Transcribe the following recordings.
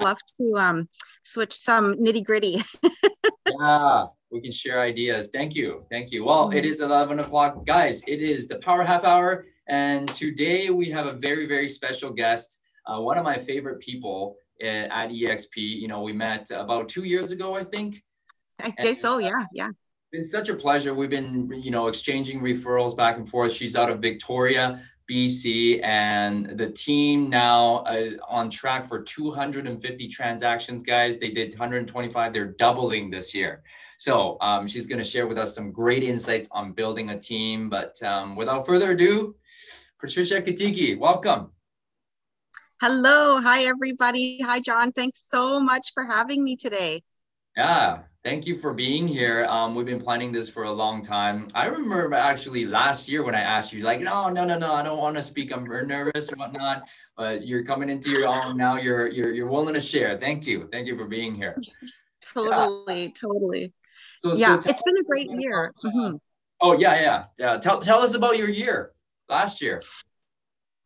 love to um, switch some nitty gritty. yeah, we can share ideas. Thank you. Thank you. Well, it mm-hmm. is 11 o'clock. Guys, it is the Power Half Hour. And today we have a very, very special guest, uh, one of my favorite people at, at EXP. You know, we met about two years ago, I think. I say so, yeah, yeah. Been such a pleasure. We've been, you know, exchanging referrals back and forth. She's out of Victoria, BC, and the team now is on track for 250 transactions, guys. They did 125. They're doubling this year. So um, she's going to share with us some great insights on building a team. But um, without further ado, Patricia Katiki, welcome. Hello. Hi, everybody. Hi, John. Thanks so much for having me today. Yeah, thank you for being here. Um, we've been planning this for a long time. I remember actually last year when I asked you, like, no, no, no, no, I don't want to speak. I'm very nervous and whatnot. But you're coming into your own now. You're you're you're willing to share. Thank you. Thank you for being here. totally, yeah. totally. So, yeah, so it's been a great year. mm-hmm. Oh yeah, yeah, yeah. Tell tell us about your year last year.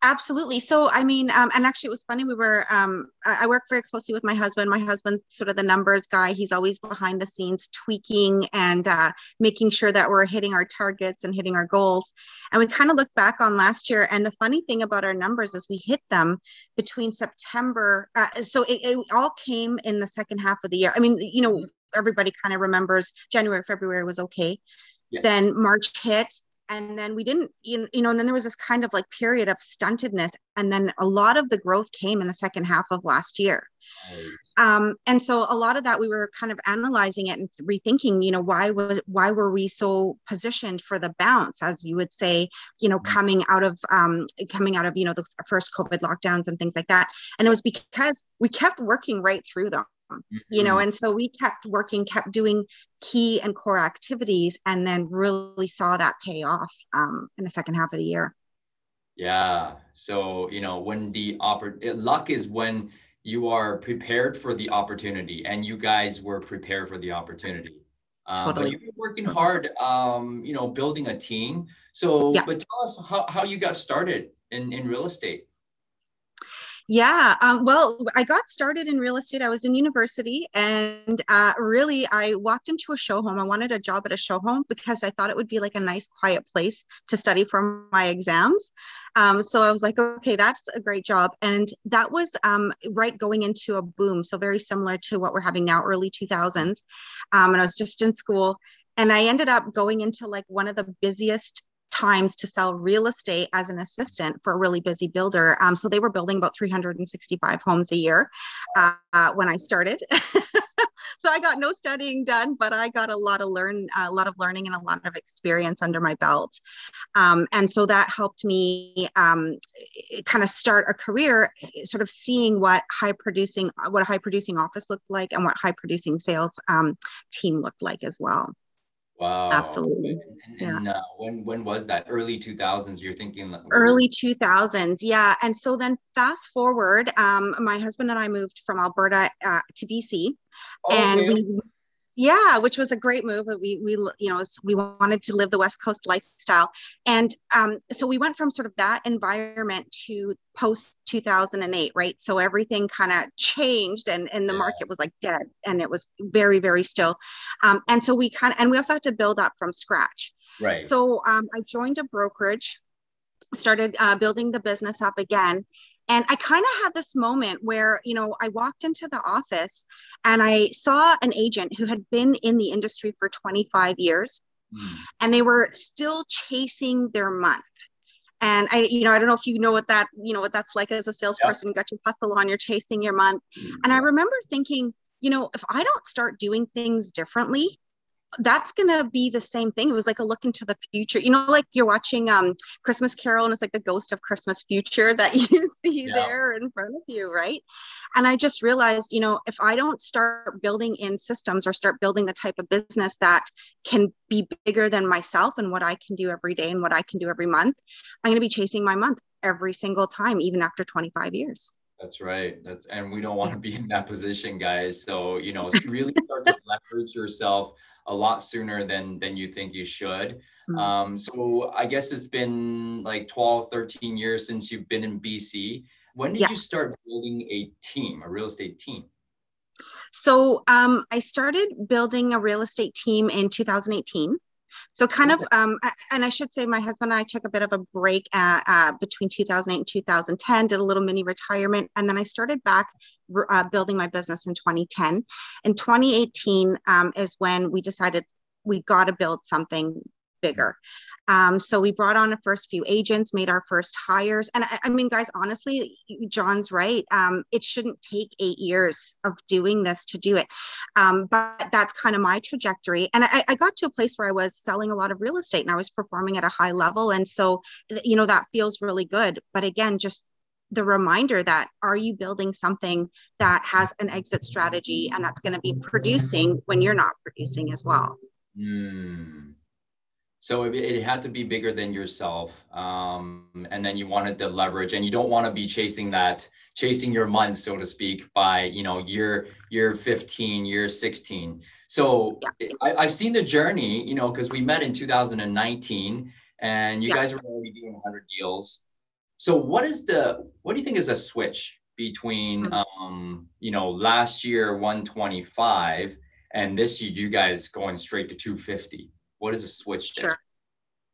Absolutely. So, I mean, um, and actually, it was funny. We were, um, I work very closely with my husband. My husband's sort of the numbers guy. He's always behind the scenes tweaking and uh, making sure that we're hitting our targets and hitting our goals. And we kind of look back on last year. And the funny thing about our numbers is we hit them between September. Uh, so it, it all came in the second half of the year. I mean, you know, everybody kind of remembers January, February was okay. Yes. Then March hit and then we didn't you know and then there was this kind of like period of stuntedness and then a lot of the growth came in the second half of last year. Um, and so a lot of that we were kind of analyzing it and rethinking you know why was why were we so positioned for the bounce as you would say you know mm-hmm. coming out of um, coming out of you know the first covid lockdowns and things like that. And it was because we kept working right through them mm-hmm. you know mm-hmm. and so we kept working kept doing key and core activities and then really saw that pay off um, in the second half of the year yeah so you know when the oppor- luck is when you are prepared for the opportunity and you guys were prepared for the opportunity um, totally. but you've been working hard um, you know building a team so yeah. but tell us how, how you got started in, in real estate yeah, um, well, I got started in real estate. I was in university, and uh, really, I walked into a show home. I wanted a job at a show home because I thought it would be like a nice, quiet place to study for my exams. Um, so I was like, okay, that's a great job. And that was um, right going into a boom. So very similar to what we're having now, early 2000s. Um, and I was just in school. And I ended up going into like one of the busiest times to sell real estate as an assistant for a really busy builder. Um, so they were building about 365 homes a year uh, when I started. so I got no studying done, but I got a lot of learn, a lot of learning and a lot of experience under my belt. Um, and so that helped me um, kind of start a career, sort of seeing what high producing, what a high producing office looked like and what high producing sales um, team looked like as well. Wow. Absolutely. And, and yeah. Uh, when when was that? Early 2000s. You're thinking early 2000s. Yeah. And so then fast forward, um, my husband and I moved from Alberta uh, to BC, oh, and we yeah which was a great move we we you know we wanted to live the west coast lifestyle. And um, so we went from sort of that environment to post 2008 right? So everything kind of changed and and the yeah. market was like dead and it was very very still. Um, and so we kind of and we also had to build up from scratch. Right. So um, i joined a brokerage started uh, building the business up again and I kind of had this moment where, you know, I walked into the office and I saw an agent who had been in the industry for 25 years mm. and they were still chasing their month. And I, you know, I don't know if you know what that, you know, what that's like as a salesperson. You got your hustle on, you're chasing your month. Mm. And I remember thinking, you know, if I don't start doing things differently, that's gonna be the same thing. It was like a look into the future. You know, like you're watching um Christmas Carol and it's like the ghost of Christmas future that you see yeah. there in front of you, right? And I just realized, you know, if I don't start building in systems or start building the type of business that can be bigger than myself and what I can do every day and what I can do every month, I'm gonna be chasing my month every single time, even after 25 years. That's right. That's and we don't want to be in that position, guys. So, you know, really start to leverage yourself a lot sooner than than you think you should. Mm-hmm. Um, so I guess it's been like 12, 13 years since you've been in BC. when did yeah. you start building a team, a real estate team? So um, I started building a real estate team in 2018. So kind of, um, and I should say, my husband and I took a bit of a break at, uh, between 2008 and 2010, did a little mini retirement, and then I started back uh, building my business in 2010. In 2018 um, is when we decided we got to build something bigger. Um, so we brought on the first few agents, made our first hires. And I, I mean, guys, honestly, John's right. Um, it shouldn't take eight years of doing this to do it. Um, but that's kind of my trajectory. And I, I got to a place where I was selling a lot of real estate and I was performing at a high level. And so, you know, that feels really good. But again, just the reminder that are you building something that has an exit strategy and that's going to be producing when you're not producing as well? Mm. So it, it, had to be bigger than yourself. Um, and then you wanted the leverage and you don't want to be chasing that, chasing your months, so to speak, by, you know, year, year 15, year 16. So yeah. I, I've seen the journey, you know, because we met in 2019 and you yeah. guys were already doing 100 deals. So what is the, what do you think is a switch between, mm-hmm. um, you know, last year 125 and this year you guys going straight to 250? What is a switch there? Sure.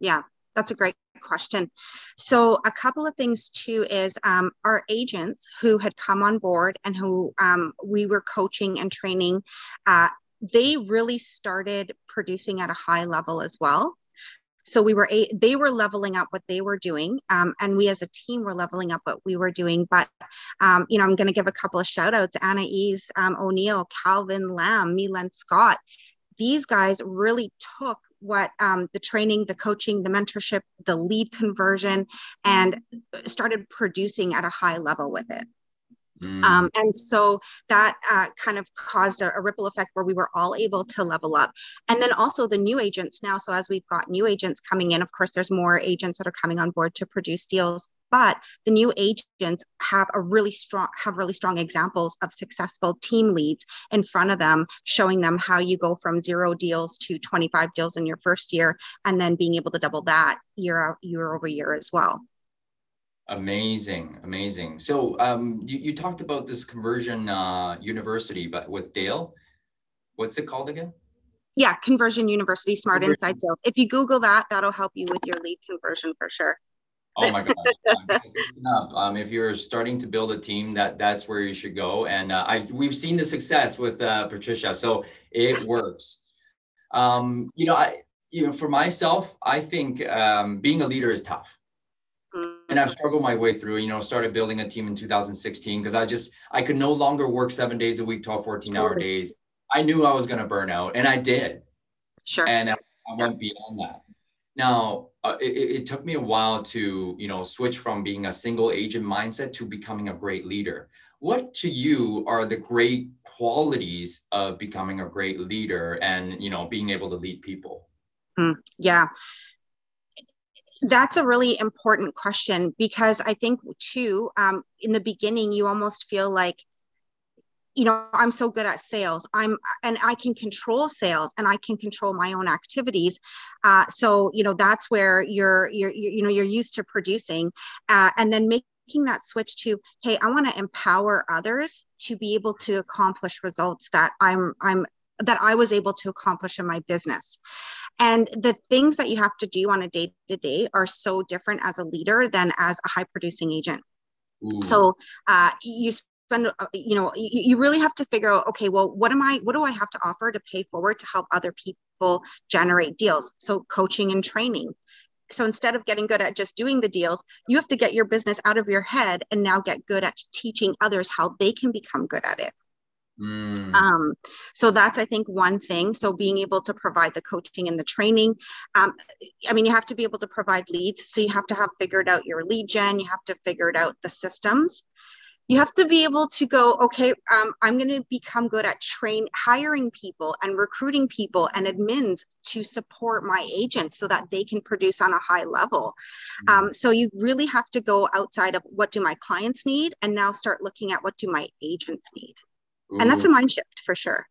Yeah, that's a great question. So, a couple of things too is um, our agents who had come on board and who um, we were coaching and training, uh, they really started producing at a high level as well. So we were a, they were leveling up what they were doing, um, and we as a team were leveling up what we were doing. But um, you know, I'm going to give a couple of shout outs: Anais um, O'Neill, Calvin Lamb, Milan Scott. These guys really took what um, the training, the coaching, the mentorship, the lead conversion, and started producing at a high level with it. Mm. Um, and so that uh, kind of caused a, a, ripple effect where we were all able to level up. And then also the new agents now. So as we've got new agents coming in, of course, there's more agents that are coming on board to produce deals but the new agents have a really strong have really strong examples of successful team leads in front of them showing them how you go from zero deals to 25 deals in your first year and then being able to double that year year over year as well. Amazing amazing. So um, you, you talked about this conversion uh, university but with dale? What's it called again? Yeah conversion university smart conversion. inside sales. If you google that that'll help you with your lead conversion for sure Oh my gosh! um, if you're starting to build a team, that that's where you should go. And uh, I we've seen the success with uh, Patricia, so it works. Um, you know, I you know for myself, I think um, being a leader is tough, and I've struggled my way through. You know, started building a team in 2016 because I just I could no longer work seven days a week, 12, 14 hour days. I knew I was going to burn out, and I did. Sure. And I, I went beyond that. Now, uh, it, it, took me a while to, you know, switch from being a single agent mindset to becoming a great leader. What to you are the great qualities of becoming a great leader and, you know, being able to lead people? Mm, yeah. That's a really important question because I think, too, um, in the beginning, you almost feel like you know i'm so good at sales. I'm and i can control sales and i can control my own activities. Uh, so you know that's where you're you're you know you're used to producing uh, and then making that switch to hey i want to empower others to be able to accomplish results that i'm i'm that i was able to accomplish in my business. And the things that you have to do on a day to day are so different as a leader than as a high producing agent. Ooh. so uh, you uh, you know you really have to figure out okay well what am i what do i have to offer to pay forward to help other people generate deals so coaching and training so instead of getting good at just doing the deals you have to get your business out of your head and now get good at teaching others how they can become good at it Mm. Um, so that's I think one thing. So being able to provide the coaching and the training. Um, I mean, you have to be able to provide leads. So you have to have figured out your lead gen. You have to figure out the systems you have to be able to go okay um, i'm going to become good at train hiring people and recruiting people and admins to support my agents so that they can produce on a high level mm-hmm. um, so you really have to go outside of what do my clients need and now start looking at what do my agents need Ooh. and that's a mind shift for sure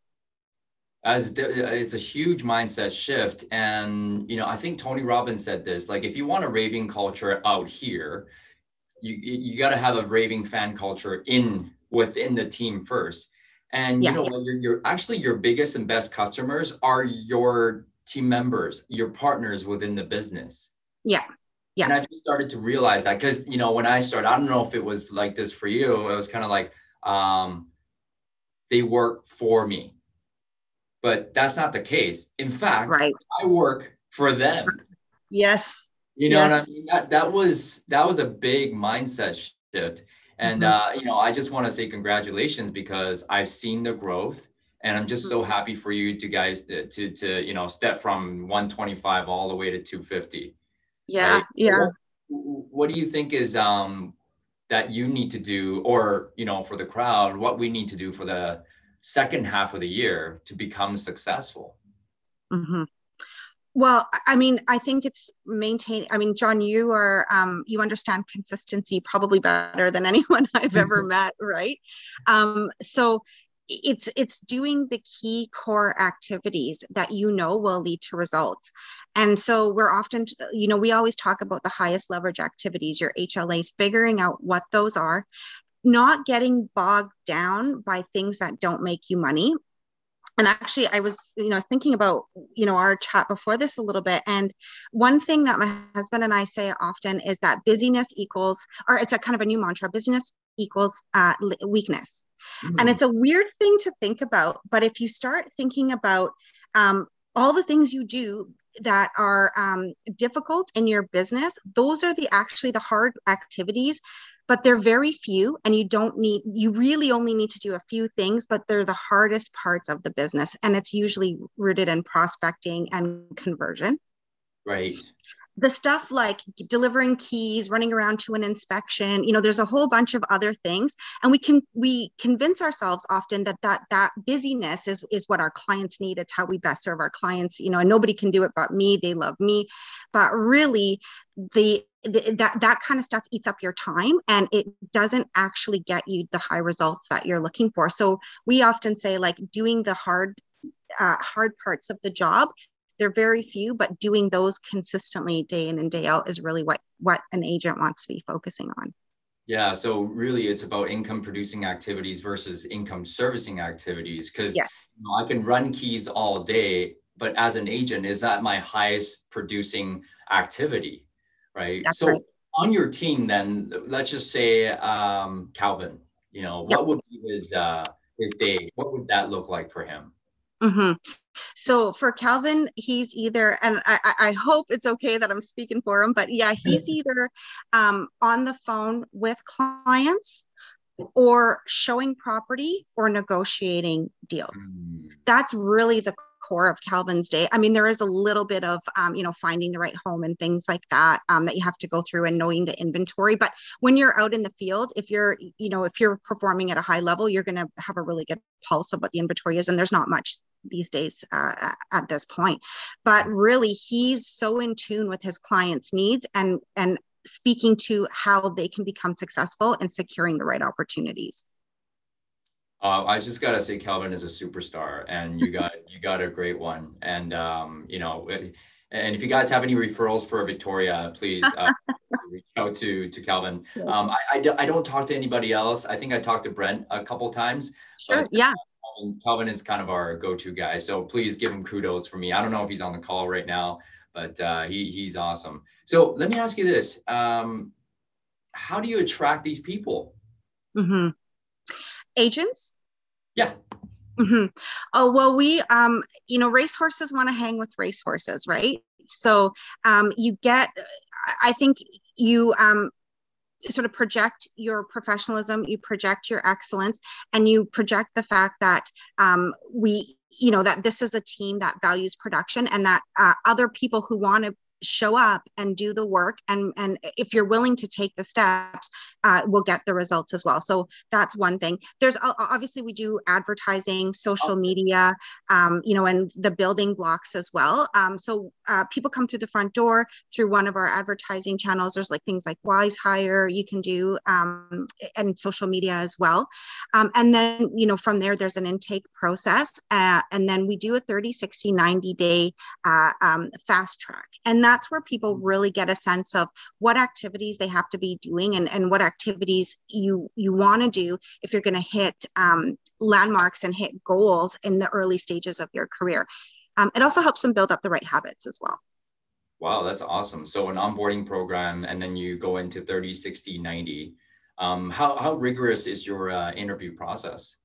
as it's a huge mindset shift and you know i think tony robbins said this like if you want a raving culture out here you you got to have a raving fan culture in within the team first. And yeah, you know yeah. You're, you're actually your biggest and best customers are your team members, your partners within the business. Yeah. Yeah. And I just started to realize that because you know when I started, I don't know if it was like this for you. It was kind of like um, they work for me, but that's not the case. In fact, right. I work for them. Yes. You know yes. what I mean? That that was that was a big mindset shift. And mm-hmm. uh, you know, I just want to say congratulations because I've seen the growth and I'm just so mm-hmm. happy for you to guys to to, to you know step from 125 all the way to 250. Yeah, right? yeah. What, what do you think is um that you need to do or you know for the crowd what we need to do for the second half of the year to become successful? Mm-hmm. Well, I mean, I think it's maintain. I mean, John, you are um, you understand consistency probably better than anyone I've ever met, right? Um, so it's it's doing the key core activities that you know will lead to results and so we're often you know we always talk about the highest leverage activities your hlas figuring out what those are not getting bogged down by things that don't make you money and actually i was you know thinking about you know our chat before this a little bit and one thing that my husband and i say often is that busyness equals or it's a kind of a new mantra busyness equals uh, weakness mm-hmm. and it's a weird thing to think about but if you start thinking about um, all the things you do that are um, difficult in your business those are the actually the hard activities but they're very few and you don't need you really only need to do a few things but they're the hardest parts of the business and it's usually rooted in prospecting and conversion. Right. The stuff like delivering keys running around to an inspection you know there's a whole bunch of other things and we can we convince ourselves often that that that busyness is is what our clients need. It's how we best serve our clients you know and nobody can do it but me. They love me. But really the, that that kind of stuff eats up your time and it doesn't actually get you the high results that you're looking for. So we often say like doing the hard uh, hard parts of the job they're very few but doing those consistently day in and day out is really what what an agent wants to be focusing on. Yeah so really it's about income producing activities versus income servicing activities because yes. you know, i can run keys all day but as an agent is that my highest producing activity right That's so right. on your team then let's just say um, calvin you know yep. what would be his uh, his day what would that look like for him Mm-hmm. So for Calvin, he's either, and I, I, hope it's okay that I'm speaking for him, but yeah, he's either um, on the phone with clients or showing property or negotiating deals. Mm. That's really the core of Calvin's day. I mean, there is a little bit of, um, you know, finding the right home and things like that um, that you have to go through and knowing the inventory. But when you're out in the field, if you're, you know, if you're performing at a high level, you're going to have a really good pulse of what the inventory is. And there's not much these days uh, at this point. But really, he's so in tune with his clients' needs and and speaking to how they can become successful and securing the right opportunities. Uh, I just gotta say, Calvin is a superstar, and you got you got a great one. And um, you know, and if you guys have any referrals for Victoria, please uh, reach out to to Calvin. Yes. Um, I, I, I, don't talk to anybody else. I think I talked to Brent a couple times. Sure. But, yeah. Calvin, Calvin is kind of our go-to guy, so please give him kudos for me. I don't know if he's on the call right now, but uh, he he's awesome. So let me ask you this: um, How do you attract these people? Mm-hmm. Agents yeah. Mm-hmm. Oh well, we um, you know, racehorses want to hang with racehorses, right? So um, you get, I think you um, sort of project your professionalism, you project your excellence, and you project the fact that um, we you know that this is a team that values production and that uh, other people who want to show up and do the work and and if you're willing to take the steps uh, we'll get the results as well. So that's one thing. There's obviously we do advertising social media um, you know and the building blocks as well. Um, so uh, people come through the front door through one of our advertising channels. There's like things like WizeHire you can do um, and social media as well. Um, and then you know from there there's an intake process uh, and then we do a 30 60 90 day uh, um, fast track. And that that's where people really get a sense of what activities they have to be doing and, and what activities you you want to do if you're going to hit um, landmarks and hit goals in the early stages of your career. Um, it also helps them build up the right habits as well. Wow that's awesome. So an onboarding program and then you go into 30 60 90 um, how, how rigorous is your uh, interview process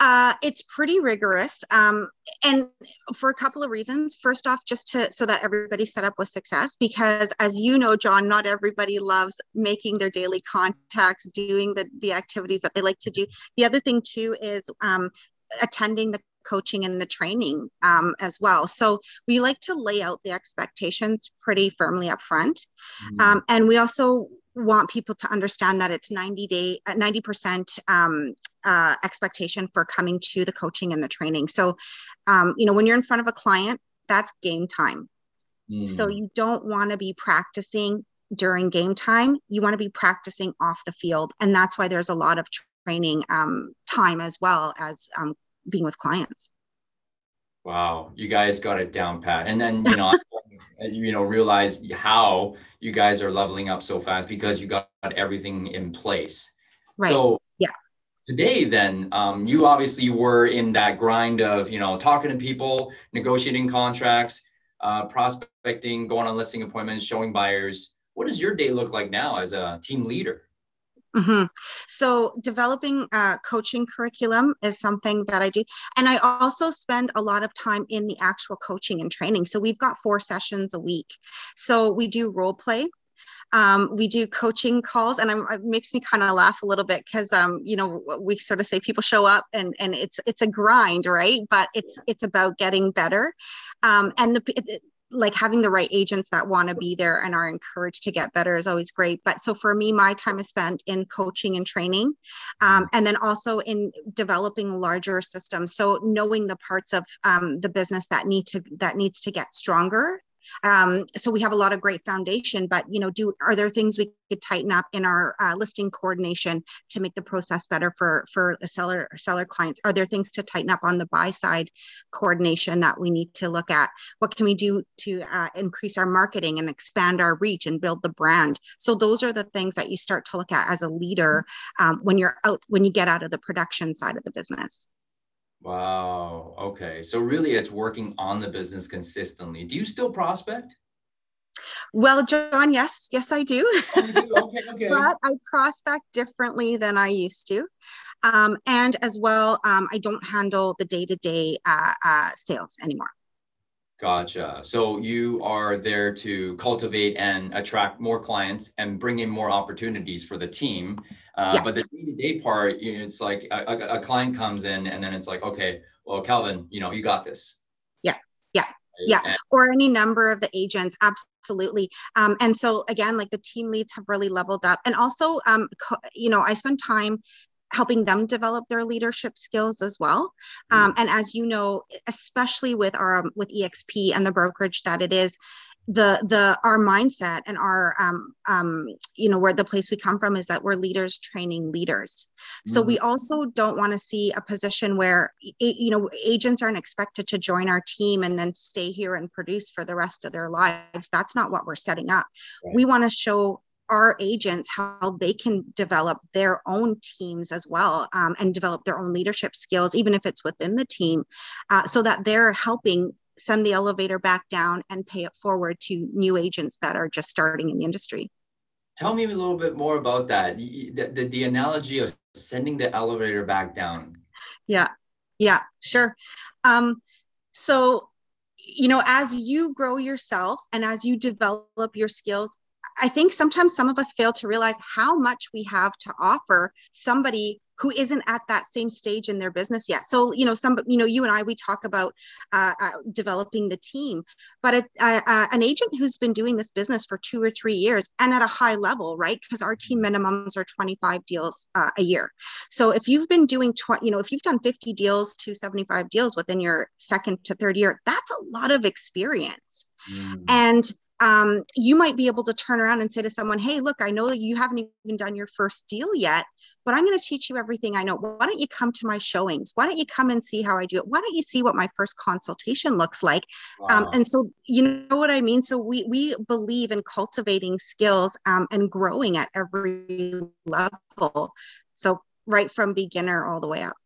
uh, it's pretty rigorous, um, and for a couple of reasons. First off, just to so that everybody's set up with success, because as you know, John, not everybody loves making their daily contacts, doing the the activities that they like to do. The other thing too is um, attending the coaching and the training um, as well. So we like to lay out the expectations pretty firmly up front. Mm-hmm. Um, and we also want people to understand that it's 90 day 90% uh, um, uh, expectation for coming to the coaching and the training. So um, you know when you're in front of a client that's game time. Mm. so you don't want to be practicing during game time. You want to be practicing off the field. And that's why there's a lot of training um, time as well as um, being with clients. Wow. You guys got it down pat. And then you know you know realize how you guys are leveling up so fast because you got everything in place. Right. So yeah. today then um, you obviously were in that grind of you know talking to people negotiating contracts uh, prospecting going on listing appointments showing buyers. What does your day look like now as a team leader Mm-hmm. So, developing a coaching curriculum is something that I do. And I also spend a lot of time in the actual coaching and training. So, we've got four sessions a week. So, we do role play. Um, we do coaching calls, and I'm, it makes me kind of laugh a little bit because, um, you know, we sort of say people show up, and and it's it's a grind, right? But it's it's about getting better, um, and the like having the right agents that want to be there and are encouraged to get better is always great. But so for me my time is spent in coaching and training um, and then also in developing larger systems. So knowing the parts of um, the business that need to that needs to get stronger um, so we have a lot of great foundation, but you know, do are there things we could tighten up in our uh, listing coordination to make the process better for for the seller seller clients? Are there things to tighten up on the buy side coordination that we need to look at? What can we do to uh, increase our marketing and expand our reach and build the brand? So those are the things that you start to look at as a leader um, when you're out when you get out of the production side of the business. Wow. Okay. So really it's working on the business consistently. Do you still prospect? Well, John, yes, yes, I do. Oh, do? Okay, okay. but I prospect differently than I used to. Um, and as well, um, I don't handle the day to day sales anymore. Gotcha. So you are there to cultivate and attract more clients and bring in more opportunities for the team. Uh, yeah. But the day-to-day part, you know, it's like a, a, client comes in and then it's like, okay, well, Calvin, you know, you got this. Yeah, yeah, yeah. And- or any number of the agents, absolutely. Um, and so again, like the team leads have really leveled up, and also, um, co- you know, I spend time helping them develop their leadership skills as well um, mm. and as you know especially with our um, with exp and the brokerage that it is the the our mindset and our um, um, you know where the place we come from is that we're leaders training leaders so mm-hmm. we also don't want to see a position where you know agents aren't expected to join our team and then stay here and produce for the rest of their lives that's not what we're setting up right. we want to show our agents how they can develop their own teams as well um, and develop their own leadership skills, even if it's within the team, uh, so that they're helping send the elevator back down and pay it forward to new agents that are just starting in the industry. Tell me a little bit more about that. The, the, the analogy of sending the elevator back down. Yeah, yeah, sure. Um, so, you know, as you grow yourself and as you develop your skills, I think sometimes some of us fail to realize how much we have to offer somebody who isn't at that same stage in their business yet. So, you know, some, you know, you and I, we talk about uh, uh, developing the team, but a, uh, an agent who's been doing this business for two or three years and at a high level, right? Because our team minimums are 25 deals uh, a year. So if you've been doing, tw- you know, if you've done 50 deals to 75 deals within your second to third year, that's a lot of experience. Mm. And um, you might be able to turn around and say to someone, Hey, look, I know you haven't even done your first deal yet, but I'm going to teach you everything I know. Why don't you come to my showings? Why don't you come and see how I do it? Why don't you see what my first consultation looks like? Um, wow. Um, and so, you know what I mean? So we, we believe in cultivating skills um, and growing at every level. So right from beginner all the way up.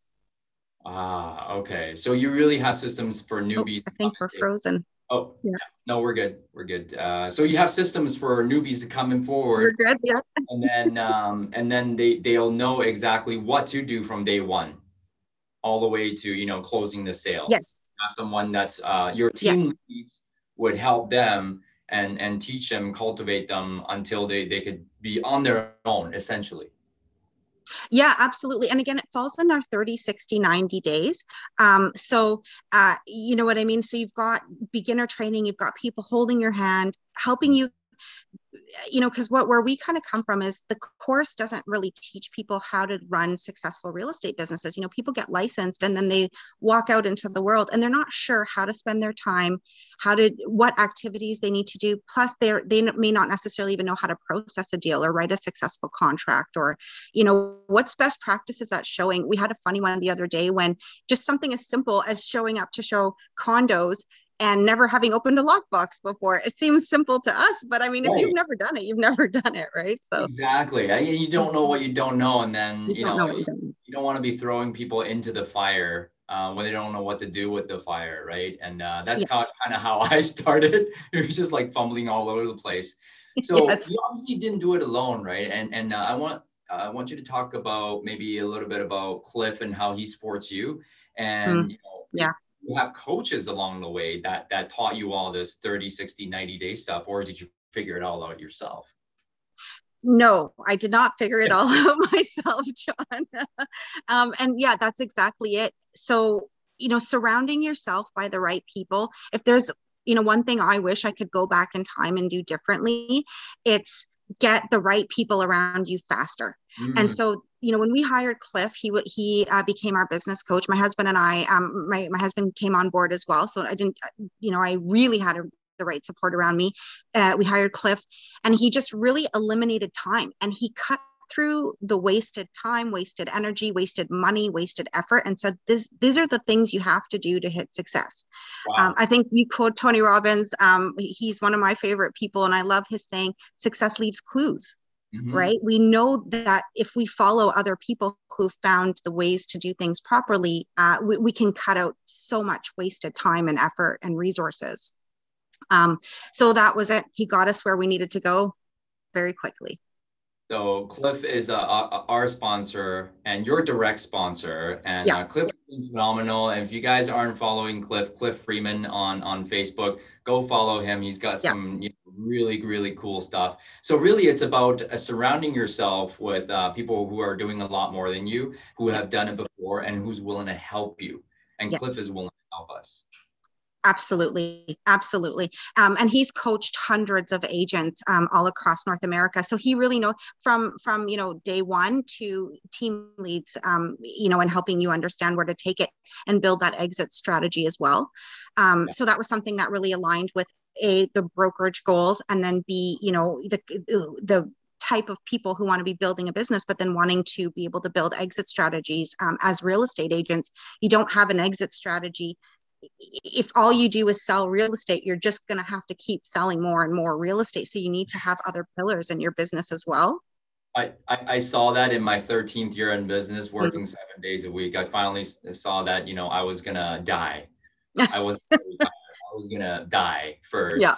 Ah, okay. So you really have systems for oh, newbies. Oh, I think we're frozen. Oh, yeah. No, we're good. We're good. Uh, so you have systems for newbies to come in forward. We're good. Yeah. and then, um, and then they they'll know exactly what to do from day one, all the way to you know closing the sale. Yes. Have someone that's uh, your team yes. would help them and and teach them, cultivate them until they they could be on their own essentially. Yeah, absolutely. And again, it falls in our 30, 60, 90 days. Um, so, uh, you know what I mean? So, you've got beginner training, you've got people holding your hand, helping you you know because what where we kind of come from is the course doesn't really teach people how to run successful real estate businesses. You know people get licensed and then they walk out into the world and they're not sure how to spend their time how to what activities they need to do. Plus they're they may not necessarily even know how to process a deal or write a successful contract or you know what's best practices at showing. We had a funny one the other day when just something as simple as showing up to show condos and never having opened a lockbox before. It seems simple to us, but I mean, right. if you've never done it, you've never done it, right? So exactly, you don't know what you don't know, and then you, you know, know you, don't. you, don't. want to be throwing people into the fire uh, when they don't know what to do with the fire, right? And uh, that's yeah. how kind of how I started. it was just like fumbling all over the place. So yes. you obviously didn't do it alone, right? And and uh, I want I want you to talk about maybe a little bit about Cliff and how he supports you, and mm. you know, yeah you have coaches along the way that that taught you all this 30 60 90 day stuff or did you figure it all out yourself? No i did not figure it all out myself john. Um, and yeah that's exactly it. So you know surrounding yourself by the right people if there's you know one thing i wish i could go back in time and do differently it's get the right people around you faster mm. and so you know, when we hired Cliff, he he uh, became our business coach. My husband and I, um, my my husband came on board as well. So I didn't, you know, I really had a, the right support around me. Uh, we hired Cliff, and he just really eliminated time, and he cut through the wasted time, wasted energy, wasted money, wasted effort, and said, "This these are the things you have to do to hit success." Wow. Um, I think you quote Tony Robbins. Um, he's one of my favorite people, and I love his saying, "Success leaves clues." Mm-hmm. right? We know that if we follow other people who found the ways to do things properly, uh, we, we, can cut out so much wasted time and effort and resources. Um, so that was it. He got us where we needed to go very quickly. So Cliff is uh, our sponsor and your direct sponsor, and yeah. uh, Cliff is phenomenal. And if you guys aren't following Cliff, Cliff Freeman on on Facebook, go follow him. He's got some you know, really really cool stuff. So really, it's about uh, surrounding yourself with uh, people who are doing a lot more than you, who have done it before, and who's willing to help you. And yes. Cliff is willing to help us. Absolutely, absolutely. Um, and he's coached hundreds of agents um, all across North America. So he really knows from from you know day one to team leads, um, you know, and helping you understand where to take it and build that exit strategy as well. Um, so that was something that really aligned with a the brokerage goals, and then b you know the the type of people who want to be building a business, but then wanting to be able to build exit strategies um, as real estate agents. You don't have an exit strategy if all you do is sell real estate, you're just going to have to keep selling more and more real estate. So you need to have other pillars in your business as well. I, I, saw that in my 13th year in business, mm-hmm. working seven days a week. I finally saw that, you know, I was going to die. I was, I was going to die first. Yeah.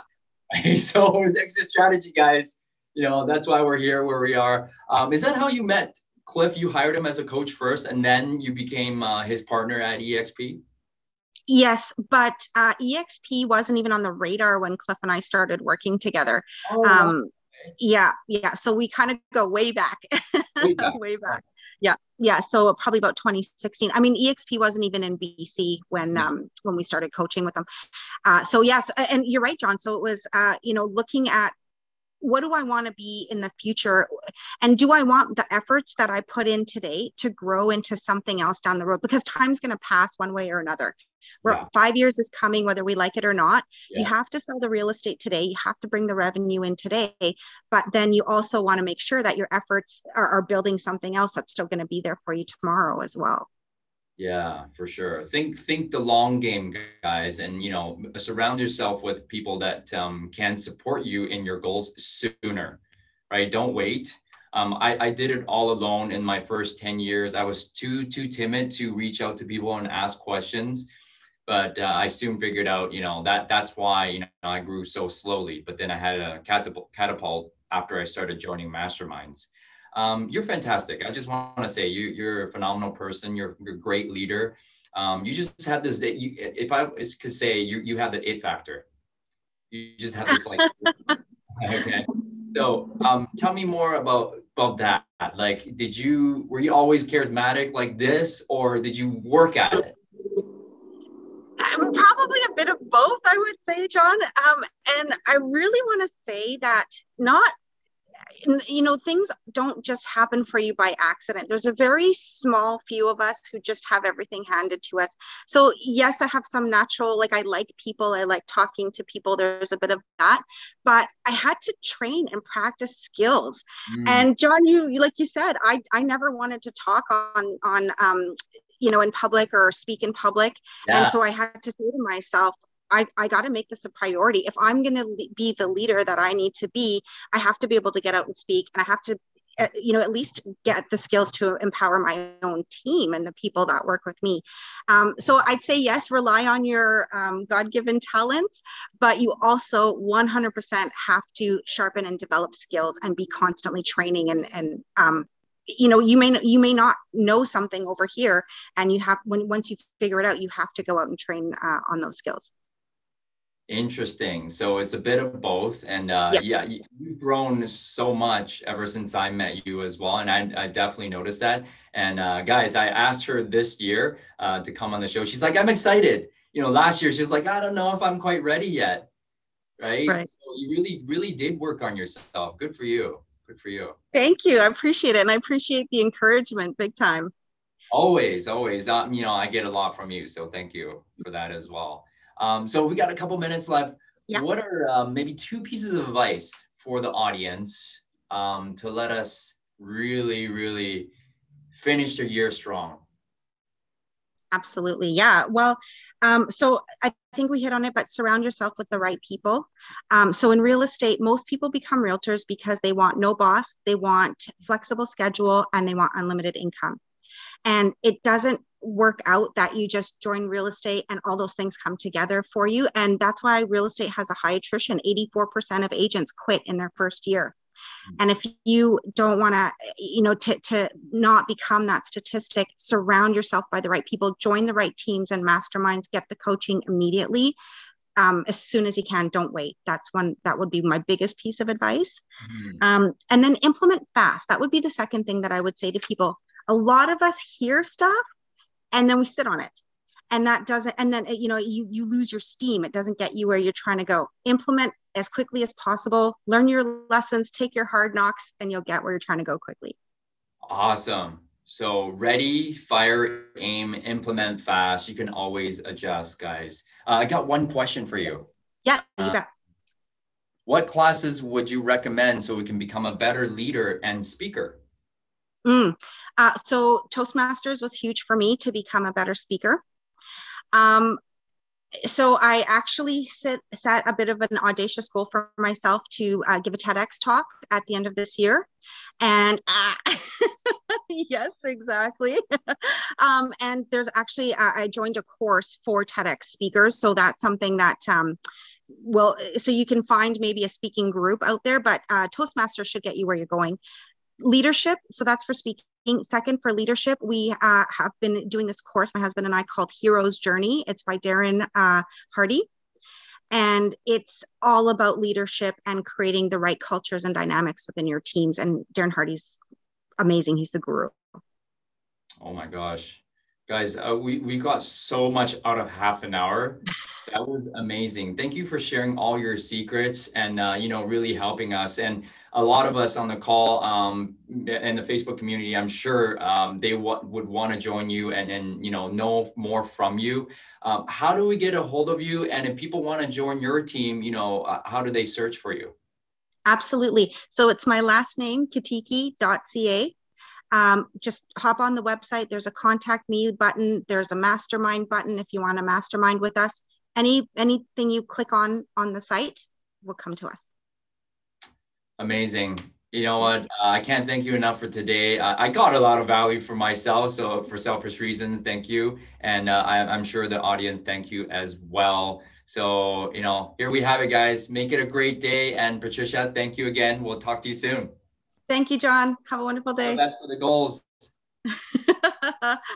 so it was exit strategy, guys. You know, that's why we're here where we are. Um, is that how you met Cliff? You hired him as a coach first, and then you became uh, his partner at EXP? Yes, but uh, EXP wasn't even on the radar when Cliff and I started working together. Oh, um, yeah, yeah. So we kind of go way back, way back. way back. Yeah, yeah. So probably about 2016. I mean, EXP wasn't even in BC when um, when we started coaching with them. Uh, so yes, and you're right, John. So it was uh, you know looking at what do I want to be in the future? And do I want the efforts that I put in today to grow into something else down the road? Because time's going to pass one way or another We're, yeah. five years is coming whether we like it or not yeah. you have to sell the real estate today you have to bring the revenue in today but then you also want to make sure that your efforts are, are building something else that's still going to be there for you tomorrow as well yeah, for sure. Think think the long game, guys, and you know, surround yourself with people that um, can support you in your goals sooner. Right? Don't wait. Um, I, I did it all alone in my first 10 years. I was too too timid to reach out to people and ask questions, but uh, I soon figured out, you know, that that's why you know I grew so slowly. But then I had a catapult, catapult after I started joining masterminds. Um, you're fantastic. I just want to say you you're a phenomenal person. You're, you're a great leader. Um, you just had this that you if I could say you you have the it factor. You just have this like okay. So um, tell me more about about that. Like, did you were you always charismatic like this, or did you work at it? I'm probably a bit of both, I would say, John. Um, and I really want to say that not you know things don't just happen for you by accident there's a very small few of us who just have everything handed to us so yes i have some natural like i like people i like talking to people there's a bit of that but i had to train and practice skills mm. and john you like you said i i never wanted to talk on on um you know in public or speak in public yeah. and so i had to say to myself I, I got to make this a priority. If I'm going to le- be the leader that I need to be, I have to be able to get out and speak and I have to uh, you know at least get the skills to empower my own team and the people that work with me um, so i'd say yes rely on your um, god-given talents but you also 100% have to sharpen and develop skills and be constantly training and and um, you know you may you may not know something over here and you have when once you figure it out you have to go out and train uh, on those skills Interesting. So it's a bit of both. And uh, yep. yeah, you've grown so much ever since I met you as well. And I, I definitely noticed that. And uh, guys, I asked her this year uh, to come on the show. She's like, I'm excited. You know, last year she was like, I don't know if I'm quite ready yet. Right. right. So you really, really did work on yourself. Good for you. Good for you. Thank you. I appreciate it. And I appreciate the encouragement big time. Always, always. Um, you know, I get a lot from you. So thank you for that as well. Um, so we got a couple minutes left. Yeah. What are um, maybe two pieces of advice for the audience um, to let us really, really finish the year strong? Absolutely. Yeah. Well, um, so I think we hit on it, but surround yourself with the right people. Um, so in real estate, most people become realtors because they want no boss, they want flexible schedule, and they want unlimited income. And it doesn't work out that you just join real estate and all those things come together for you. And that's why real estate has a high attrition. 84% of agents quit in their first year. Mm-hmm. And if you don't want to, you know, to, to not become that statistic, surround yourself by the right people, join the right teams and masterminds, get the coaching immediately. Um, as soon as you can, don't wait. That's one that would be my biggest piece of advice. Mm-hmm. Um, and then implement fast. That would be the second thing that I would say to people. A lot of us hear stuff and then we sit on it. And that doesn't and then you know you you lose your steam. It doesn't get you where you're trying to go. Implement as quickly as possible. Learn your lessons. Take your hard knocks and you'll get where you're trying to go quickly. Awesome. So ready fire aim implement fast. You can always adjust guys. Uh, i got one question for you. Yeah you uh, bet. what classes would you recommend so we can become a better leader and speaker? Mm. Uh, so Toastmasters was huge for me to become a better speaker. Um, so I actually set, set a bit of an audacious goal for myself to uh, give a TEDx talk at the end of this year. And uh, yes, exactly. um, and there's actually, uh, I joined a course for TEDx speakers. So that's something that um, well, so you can find maybe a speaking group out there, but uh, Toastmasters should get you where you're going. Leadership, so that's for speaking Second, for leadership, we uh, have been doing this course, my husband and I, called Hero's Journey. It's by Darren uh, Hardy. And it's all about leadership and creating the right cultures and dynamics within your teams. And Darren Hardy's amazing. He's the guru. Oh my gosh. Guys, uh, we, we got so much out of half an hour. That was amazing. Thank you for sharing all your secrets and, uh, you know, really helping us. And a lot of us on the call um, and the Facebook community, I'm sure um, they w- would want to join you and, and you know know more from you. Um, how do we get a hold of you? And if people want to join your team, you know, uh, how do they search for you? Absolutely. So it's my last name, katiki.ca. Um, just hop on the website. There's a contact me button. There's a mastermind button if you want to mastermind with us. Any anything you click on on the site will come to us. Amazing. You know what? Uh, I can't thank you enough for today. Uh, I got a lot of value for myself. So, for selfish reasons, thank you. And uh, I, I'm sure the audience, thank you as well. So, you know, here we have it, guys. Make it a great day. And Patricia, thank you again. We'll talk to you soon. Thank you, John. Have a wonderful day. Best for the goals.